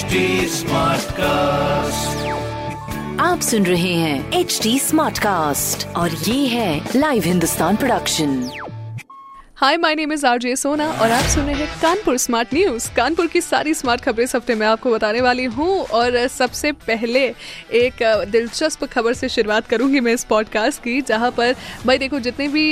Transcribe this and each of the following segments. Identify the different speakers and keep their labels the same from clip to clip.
Speaker 1: HD Smartcast.
Speaker 2: आप सुन रहे हैं एच डी स्मार्ट कास्ट और ये है live Hindustan production
Speaker 3: hi my name is RJ Sona और आप सुन रहे हैं कानपुर स्मार्ट न्यूज़ कानपुर की सारी स्मार्ट खबरें इस हफ़्ते मैं आपको बताने वाली हूँ और सबसे पहले एक दिलचस्प खबर से शुरुआत करूँगी मैं इस पॉडकास्ट की जहाँ पर भाई देखो जितने भी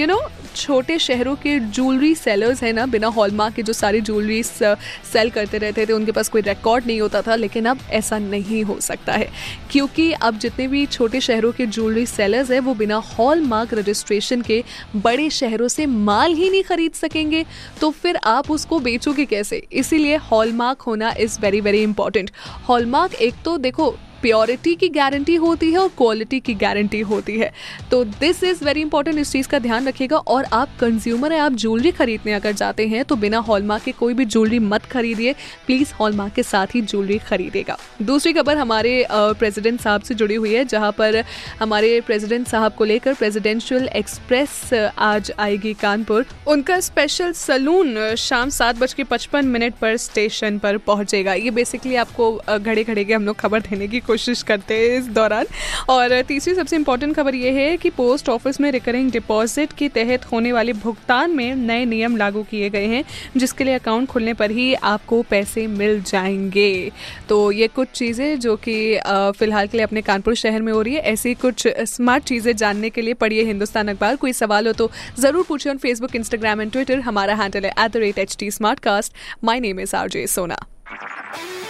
Speaker 3: यू नो छोटे शहरों के ज्वेलरी सेलर्स हैं ना, बिना हॉलमार्क के जो सारी ज्वेलरी सेल करते रहते थे, उनके पास कोई रिकॉर्ड नहीं होता था, लेकिन अब ऐसा नहीं हो सकता है। क्योंकि अब जितने भी छोटे शहरों के ज्वेलरी सेलर्स हैं, वो बिना हॉलमार्क रजिस्ट्रेशन के बड़े शहरों से माल ही नहीं खरीद सकेंगे। तो फिर आप उसको बेचोगे कैसे? इसीलिए हॉलमार्क होना is very very important hallmark एक तो देखो प्योरिटी की गारंटी होती है और क्वालिटी की गारंटी होती है। तो दिस इज़ वेरी इंपॉर्टेंट इस चीज़ का ध्यान रखिएगा और आप कंज्यूमर हैं, आप ज्वेलरी खरीदने अगर जाते हैं तो बिना हॉलमार्क के कोई भी ज्वेलरी मत खरीदिए। प्लीज़ हॉलमार्क के साथ ही ज्वेलरी खरीदेगा दूसरी खबर हमारे प्रेसिडेंट साहब से जुड़ी हुई है, जहाँ पर हमारे प्रेसिडेंट साहब को लेकर प्रेसिडेंशियल एक्सप्रेस आज आएगी कानपुर। उनका स्पेशल सलून शाम सात बज के पचपन मिनट पर स्टेशन पर पहुंचेगा। ये बेसिकली आपको घड़े घड़े के हम लोग खबर देने की कोशिश करते हैं इस दौरान। और तीसरी सबसे इम्पोर्टेंट खबर ये है कि पोस्ट ऑफ़िस में रिकरिंग डिपॉजिट के तहत होने वाले भुगतान में नए नियम लागू किए गए हैं, जिसके लिए अकाउंट खुलने पर ही आपको पैसे मिल जाएँगे। तो ये कुछ चीज़ें जो कि फ़िलहाल के लिए अपने कानपुर शहर में हो रही है। ऐसी कुछ स्मार्ट चीज़ें जानने के लिए पढ़िए हिंदुस्तान अखबार। कोई सवाल हो तो ज़रूर पूछिए on Facebook Instagram and Twitter हमारा हैंडल है at the rate H T smart cast my name is R J Sona